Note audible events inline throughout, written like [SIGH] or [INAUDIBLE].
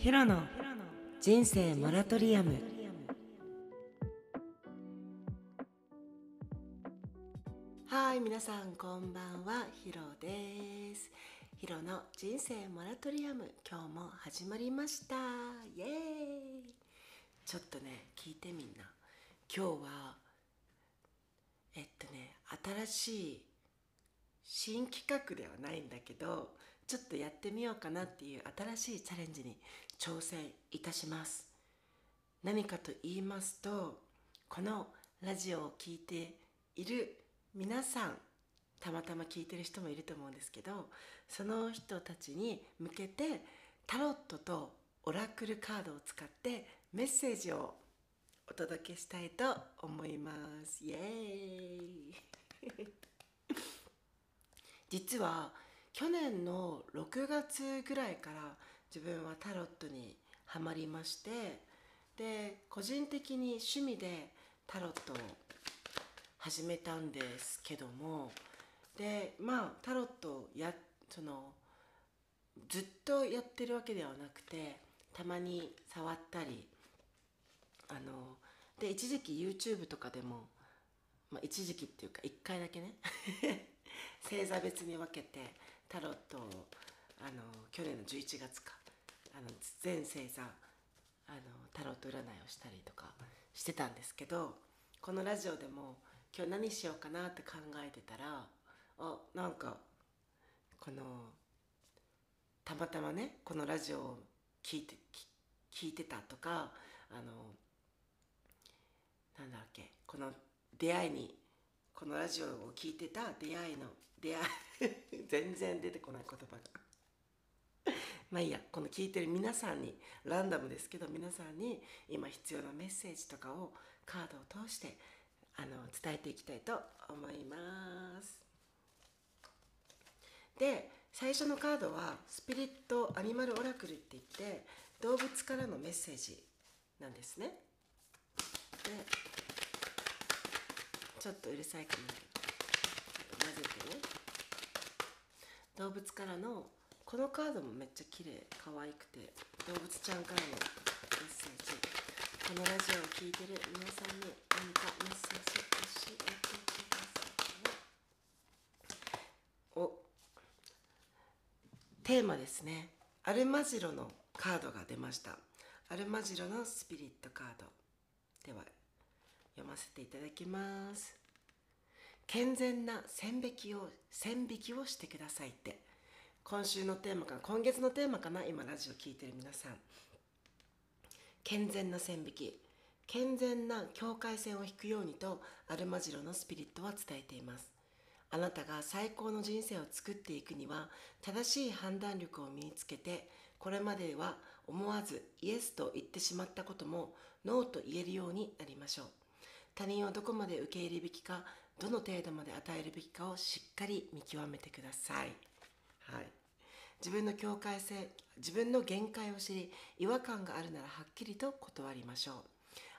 ヒロの人生モラトリアム。はい皆さんこんばんは。ヒロです。ヒロの人生モラトリアム。今日も始まりました。イエーイ。ちょっとね聞いてみんな。今日はえっとね新しい新企画ではないんだけどちょっとやってみようかなっていう新しいチャレンジに挑戦いたします。何かと言いますとこのラジオを聴いている皆さんたまたま聞いてる人もいると思うんですけどその人たちに向けてタロットとオラクルカードを使ってメッセージをお届けしたいと思います。イエーイ。[LAUGHS] 実は去年の6月ぐらいから自分はタロットにはまりましてで個人的に趣味でタロットを始めたんですけどもでまあタロットやそのずっとやってるわけではなくてたまに触ったりあので一時期 YouTube とかでも、まあ、一時期っていうか1回だけね [LAUGHS] 星座別に分けてタロットをあの去年の11月かあの全星座あのタロット占いをしたりとかしてたんですけどこのラジオでも今日何しようかなって考えてたらあなんかこのたまたまねこのラジオを聞いて聞いてたとかあのなんだっけこの出会いにこのラジオを聞いてた出会いの出会い全然出てこない言葉がまあいいやこの聞いてる皆さんにランダムですけど皆さんに今必要なメッセージとかをカードを通してあの伝えていきたいと思います。で最初のカードはスピリットアニマルオラクルって言って動物からのメッセージなんですねでちょっとうるさいかも混ぜてね動物からのこのカードもめっちゃ綺麗可愛くて動物ちゃんからのメッセージ。このラジオを聴いてる皆さんに何かメッセージ教えてくださいお。テーマですね。アルマジロのカードが出ました。アルマジロのスピリットカード。では読ませていただきます。健全な線引きを線引きをしてくださいって。今週のテーマかな今月のテーマかな今ラジオ聞いてる皆さん。健全な線引き。健全な境界線を引くようにとアルマジロのスピリットは伝えています。あなたが最高の人生を作っていくには正しい判断力を身につけてこれまでは思わずイエスと言ってしまったこともノーと言えるようになりましょう。他人をどこまで受け入れべきかどの程度まで与えるべきかをしっかり見極めてください、はい、自分の境界線自分の限界を知り違和感があるならはっきりと断りましょう。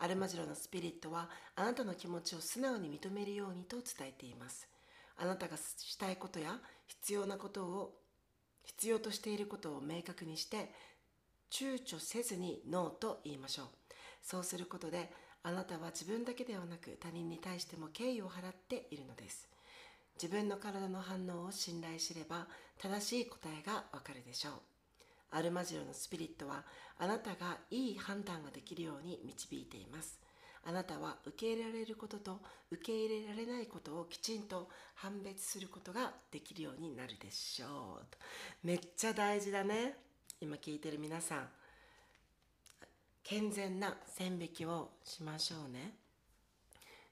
アルマジロのスピリットはあなたの気持ちを素直に認めるようにと伝えています。あなたがしたいことや必要なことを必要としていることを明確にして躊躇せずにノーと言いましょう。そうすることであなたは自分だけではなく他人に対しても敬意を払っているのです。自分の体の反応を信頼すれば正しい答えがわかるでしょう。アルマジロのスピリットはあなたがいい判断ができるように導いています。あなたは受け入れられることと受け入れられないことをきちんと判別することができるようになるでしょう。めっちゃ大事だね。今聞いてる皆さん。健全な線引きをしましょうね。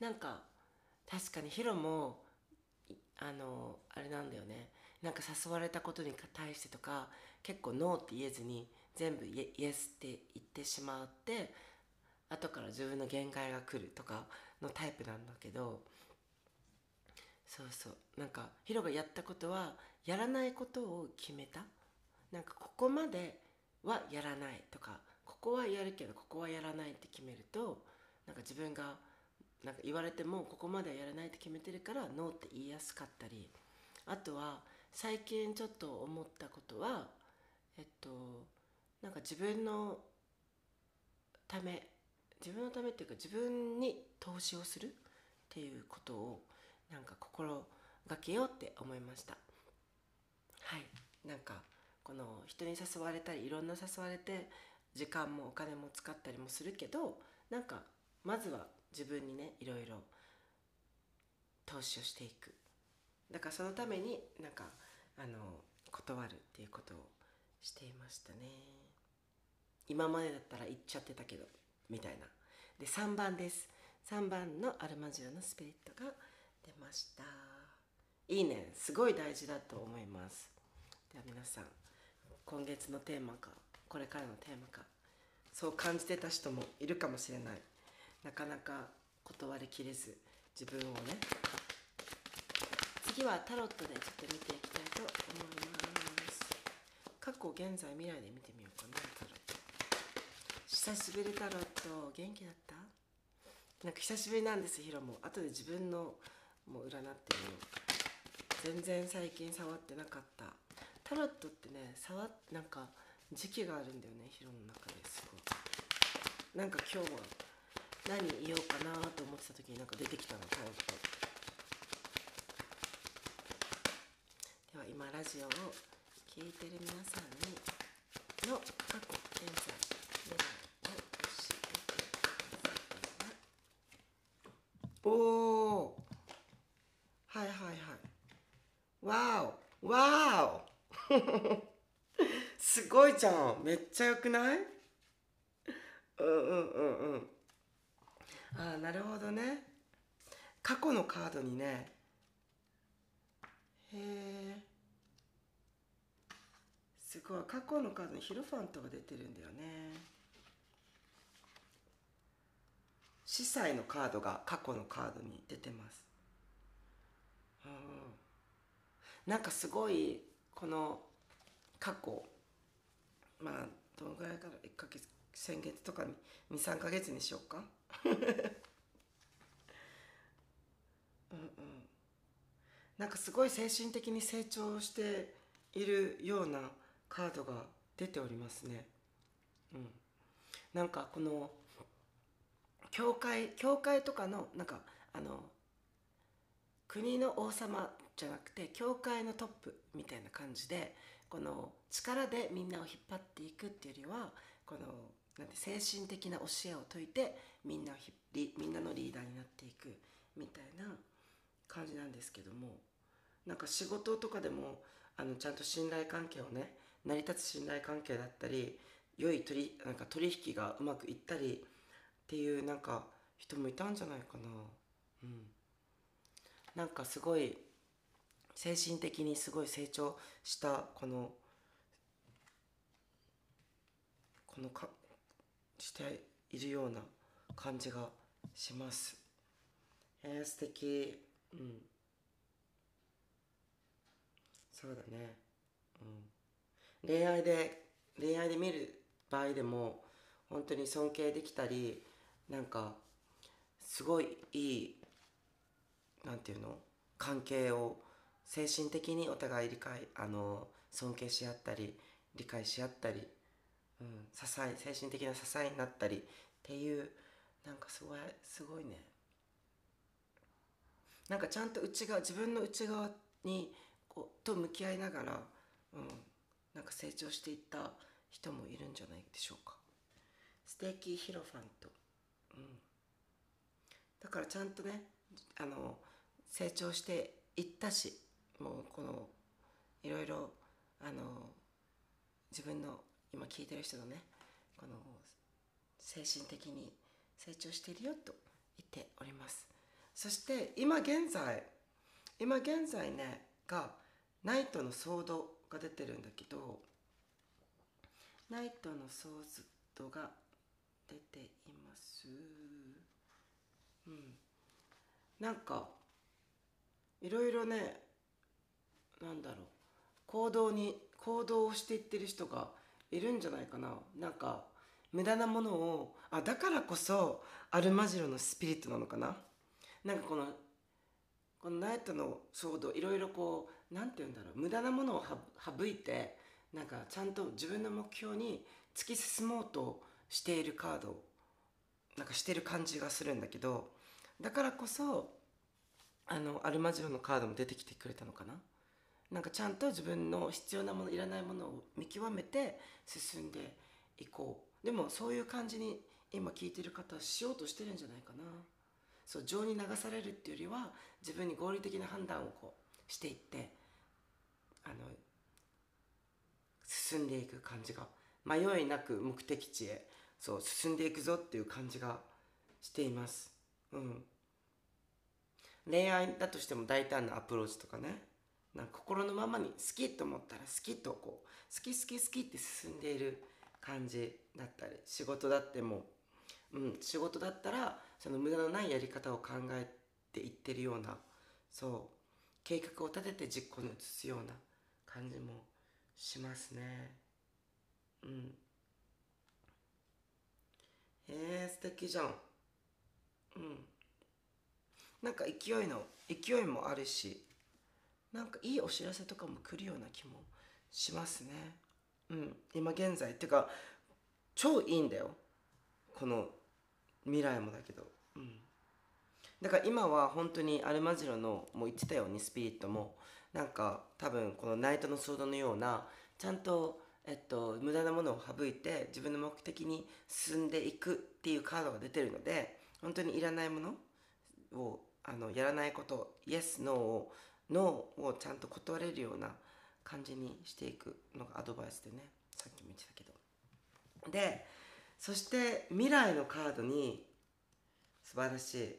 なんか確かにヒロもあのあれなんだよね。なんか誘われたことに対してとか結構ノーって言えずに全部イエスって言ってしまって後から自分の限界が来るとかのタイプなんだけどそうそう。なんかヒロがやったことはやらないことを決めた。なんかここまではやらないとかここはやるけどここはやらないって決めるとなんか自分がなんか言われてもここまではやらないって決めてるからノーって言いやすかったりあとは最近ちょっと思ったことはえっとなんか自分のため自分のためっていうか自分に投資をするっていうことをなんか心がけようって思いました。はい。なんかこの人に誘われたりいろんな誘われて時間もお金も使ったりもするけどなんかまずは自分にねいろいろ投資をしていく。だからそのためになんかあの断るっていうことをしていましたね。今までだったら言っちゃってたけどみたいな。で3番です。3番のアルマジロのスピリットが出ました。いいね。すごい大事だと思います。では皆さん今月のテーマかこれからのテーマか。そう感じてた人もいるかもしれない。なかなか断りきれず自分をね次はタロットでちょっと見ていきたいと思います。過去現在未来で見てみようかなタロット。久しぶりタロット元気だった？なんか久しぶりなんですヒロも。後で自分のもう占ってみよう。全然最近触ってなかった。タロットってね触っなんか時期があるんだよねヒロの中ですごい。なんか今日は何言おうかなと思ってた時になんか出てきたのタロットでは今ラジオを聞いてる皆さんにの過去現在未来を教えてください。おおはいはいはい。わお。わお。ごいじゃん。めっちゃよくない？うんうんうんうん。ああなるほどね。過去のカードにね。へえすごい。過去のカードにヒロファントが出てるんだよね。司祭のカードが過去のカードに出てます。うん。なんかすごいこの過去まあどのぐらいから1ヶ月先月とかに23ヶ月にしようか。[LAUGHS] うんうん。なんかすごい精神的に成長しているようなカードが出ておりますね。うん。なんかこの教会教会とかのなんかあの国の王様じゃなくて教会のトップみたいな感じでこの力でみんなを引っ張っていくっていうよりはこのなんて精神的な教えを説いてみんなをひみんなのリーダーになっていくみたいな感じなんですけどもなんか仕事とかでもあのちゃんと信頼関係をね成り立つ信頼関係だったり良い取りなんか取引がうまくいったりっていうなんか人もいたんじゃないかな。うん。なんかすごい精神的にすごい成長したこのこのかしているような感じがします。えー、素敵。うん。そうだね。うん。恋愛で恋愛で見る場合でも本当に尊敬できたりなんかすごいいいなんていうの？関係を精神的にお互い理解あの尊敬し合ったり理解し合ったり、うん、支え精神的な支えになったりっていうなんかすごいすごいね。なんかちゃんと内側自分の内側にこうと向き合いながら、うん、なんか成長していった人もいるんじゃないでしょうか。素敵ヒロファント、うん、だからちゃんとねあの成長していったしもうこのいろいろあの自分の今聞いてる人のねこの精神的に成長しているよと言っております。そして今現在今現在ねがナイトのソードが出てるんだけどナイトのソードが出ています。うん。なんかいろいろねなんだろう。行動に行動をしていってる人がいるんじゃないかな。なんか無駄なものをあだからこそアルマジロのスピリットなのかな。なんかこのこのナイトの騒動いろいろこうなんて言うんだろう。無駄なものを省いてなんかちゃんと自分の目標に突き進もうとしているカードなんかしてる感じがするんだけどだからこそあのアルマジロのカードも出てきてくれたのかな。なんかちゃんと自分の必要なものいらないものを見極めて進んでいこう。でもそういう感じに今聞いてる方はしようとしてるんじゃないかな。そう情に流されるっていうよりは自分に合理的な判断をこうしていってあの進んでいく感じが迷いなく目的地へそう進んでいくぞっていう感じがしています。うん。恋愛だとしても大胆なアプローチとかね。なんか心のままに好きと思ったら好きとこう好き好き好きって進んでいる感じだったり仕事だってもう、ん、仕事だったらその無駄のないやり方を考えていってるようなそう計画を立てて実行に移すような感じもしますね。うん。へえ素敵じゃん。うん。なんか勢いの勢いもあるしなんかいいお知らせとかも来るような気もしますね。うん。今現在っていうか超いいんだよ。この未来もだけど。うん。だから今は本当にアルマジロのもう言ってたようにスピリットもなんか多分このナイトのソードのようなちゃんとえっと無駄なものを省いて自分の目的に進んでいくっていうカードが出てるので本当にいらないものをあのやらないことイエスノーをノーをちゃんと断れるような感じにしていくのがアドバイスでねさっきも言ってたけど。でそして未来のカードに素晴らしい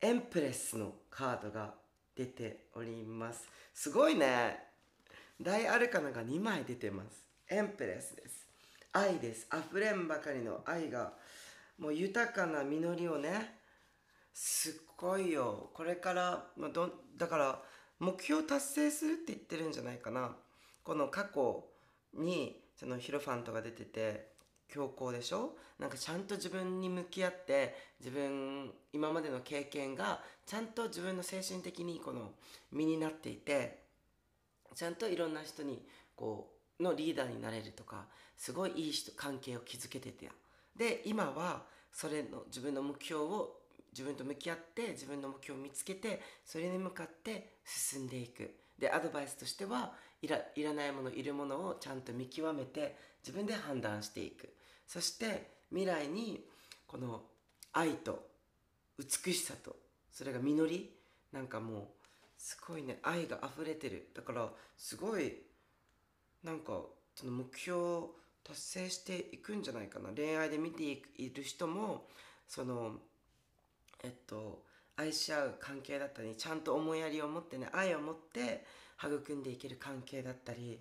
エンプレスのカードが出ております。すごいね。大アルカナが2枚出てます。エンプレスです。愛です。溢れんばかりの愛がもう豊かな実りをねすっごいよ。これからどだから目標達成するって言ってるんじゃないかな。この過去にそのヒロファントが出てて強行でしょ？なんかちゃんと自分に向き合って自分今までの経験がちゃんと自分の精神的にこの身になっていてちゃんといろんな人にこうのリーダーになれるとかすごいいい人関係を築けててで今はそれの自分の目標を自分と向き合って自分の目標を見つけてそれに向かって進んでいく。でアドバイスとしてはいらいらないものいるものをちゃんと見極めて自分で判断していく。そして未来にこの愛と美しさとそれが実りなんかもうすごいね愛が溢れてる。だからすごいなんかその目標を達成していくんじゃないかな。恋愛で見ている人もそのえっと愛し合う関係だったりちゃんと思いやりを持ってね愛を持って育んでいける関係だったり、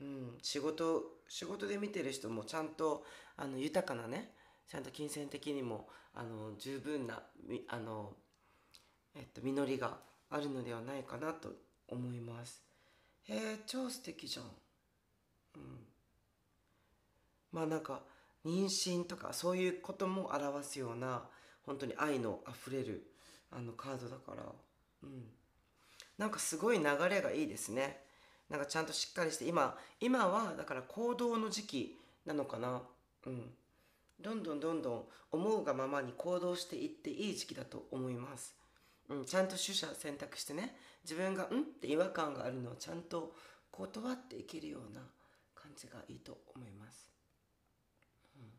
うん、仕事仕事で見てる人もちゃんとあの豊かなねちゃんと金銭的にもあの十分なあの、えっと、実りがあるのではないかなと思います。へえ超素敵じゃん。うん。まあなんか妊娠とかそういうことも表すような本当に愛のあふれるあのカードだから。うん。なんかすごい流れがいいですね。なんかちゃんとしっかりして今今はだから行動の時期なのかな。うん。どんどんどんどん思うがままに行動していっていい時期だと思います。うん、ちゃんと取捨選択してね。自分が「ん?」って違和感があるのをちゃんと断っていけるような感じがいいと思います。うん、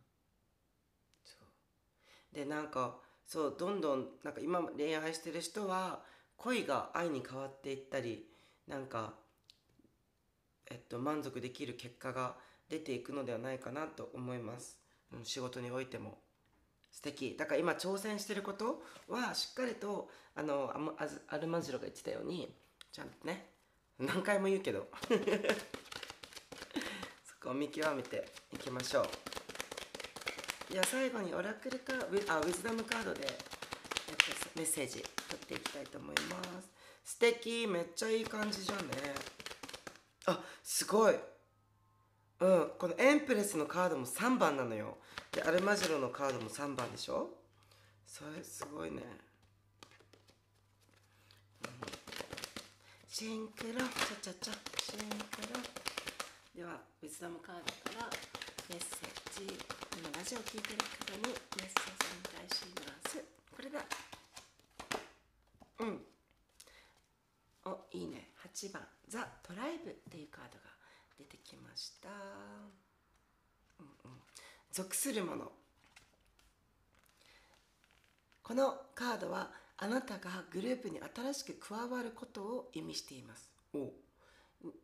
そうでなんかそうどんどんなんか今恋愛してる人は恋が愛に変わっていったりなんか、えっと、満足できる結果が出ていくのではないかなと思います。仕事においても。素敵。だから今挑戦してることはしっかりとあのアルマジロが言ってたようにちゃんとね何回も言うけど。[LAUGHS] そこを見極めていきましょう。いや最後にオラクルカあウィズダムカードで、メッセージ取っていきたいと思います。素敵めっちゃいい感じじゃんね。あすごい。うんこのエンプレスのカードも3番なのよ。でアルマジロのカードも3番でしょ。それすごいね、うん、シンクロチャチャチャシンクロ。ではウィズダムカードからメッセージ。今ラジオを聞いてる方にメッセージお願いします。これだうん。おいいね。8番。ザ・トライブっていうカードが出てきました。うんうん。属するもの。このカードはあなたがグループに新しく加わることを意味しています。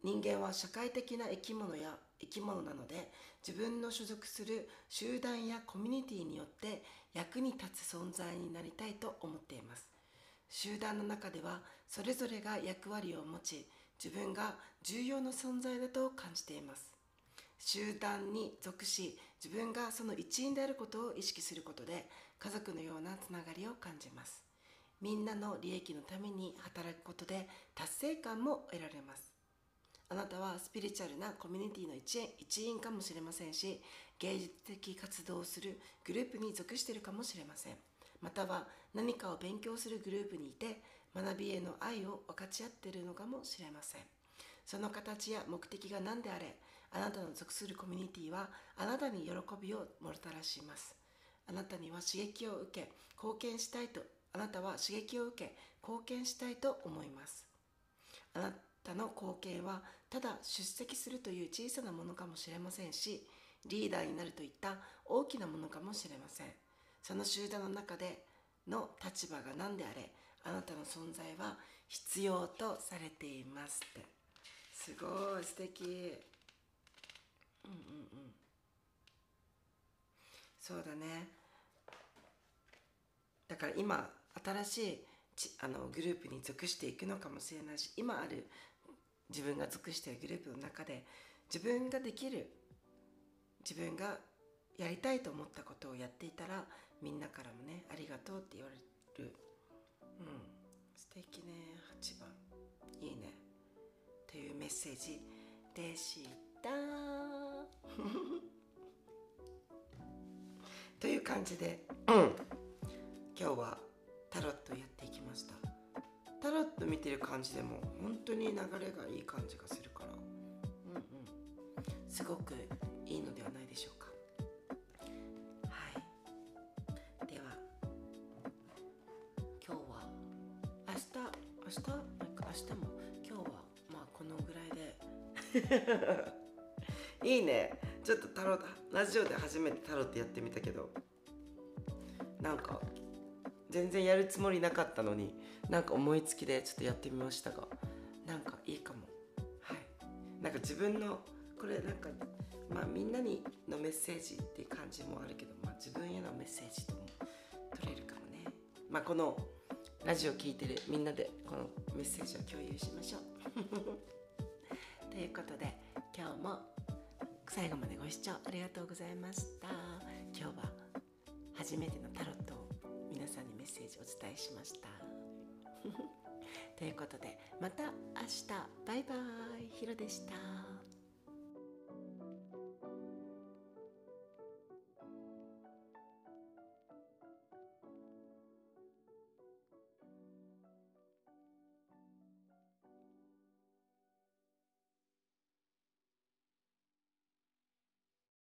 人間は社会的な生き物や生き物なので自分の所属する集団やコミュニティによって役に立つ存在になりたいと思っています。集団の中ではそれぞれが役割を持ち自分が重要な存在だと感じています。集団に属し自分がその一員であることを意識することで家族のようなつながりを感じます。みんなの利益のために働くことで達成感も得られます。あなたはスピリチュアルなコミュニティの一員かもしれませんし芸術的活動をするグループに属しているかもしれません。または何かを勉強するグループにいて学びへの愛を分かち合っているのかもしれません。その形や目的が何であれあなたの属するコミュニティはあなたに喜びをもたらします。あなたには刺激を受け貢献したいとあなたは刺激を受け貢献したいと思います。あなたの貢献はただ出席するという小さなものかもしれませんしリーダーになるといった大きなものかもしれません。その集団の中での立場が何であれあなたの存在は必要とされていますって。すごい素敵。うんうんうん。そうだね。だから今新しいあのグループに属していくのかもしれないし今ある自分が属しているグループの中で自分ができる自分がやりたいと思ったことをやっていたらみんなからもねありがとうって言われる。うん。素敵ね8番。いいね。というメッセージ。でした。[LAUGHS] という感じで、うん、今日はタロットやってタロット見てる感じでも本当に流れがいい感じがするから。うんうんすごくいいのではないでしょうか。はい。では今日は明日明日？明日も？今日はまあこのぐらいで。[LAUGHS] いいね。ちょっとタロラジオで初めてタロットやってみたけど。なんか全然やるつもりなかったのになんか思いつきでちょっとやってみましたがなんかいいかも。はい。なんか自分のこれなんかまあみんなにのメッセージっていう感じもあるけど、まあ、自分へのメッセージとも取れるかもね。まあこのラジオ聴いてるみんなでこのメッセージを共有しましょう。[LAUGHS] ということで今日も最後までご視聴ありがとうございました。今日は初めてのタロットをさんにメッセージをお伝えしました。[LAUGHS] ということでまた明日。バイバイ。ヒロでした。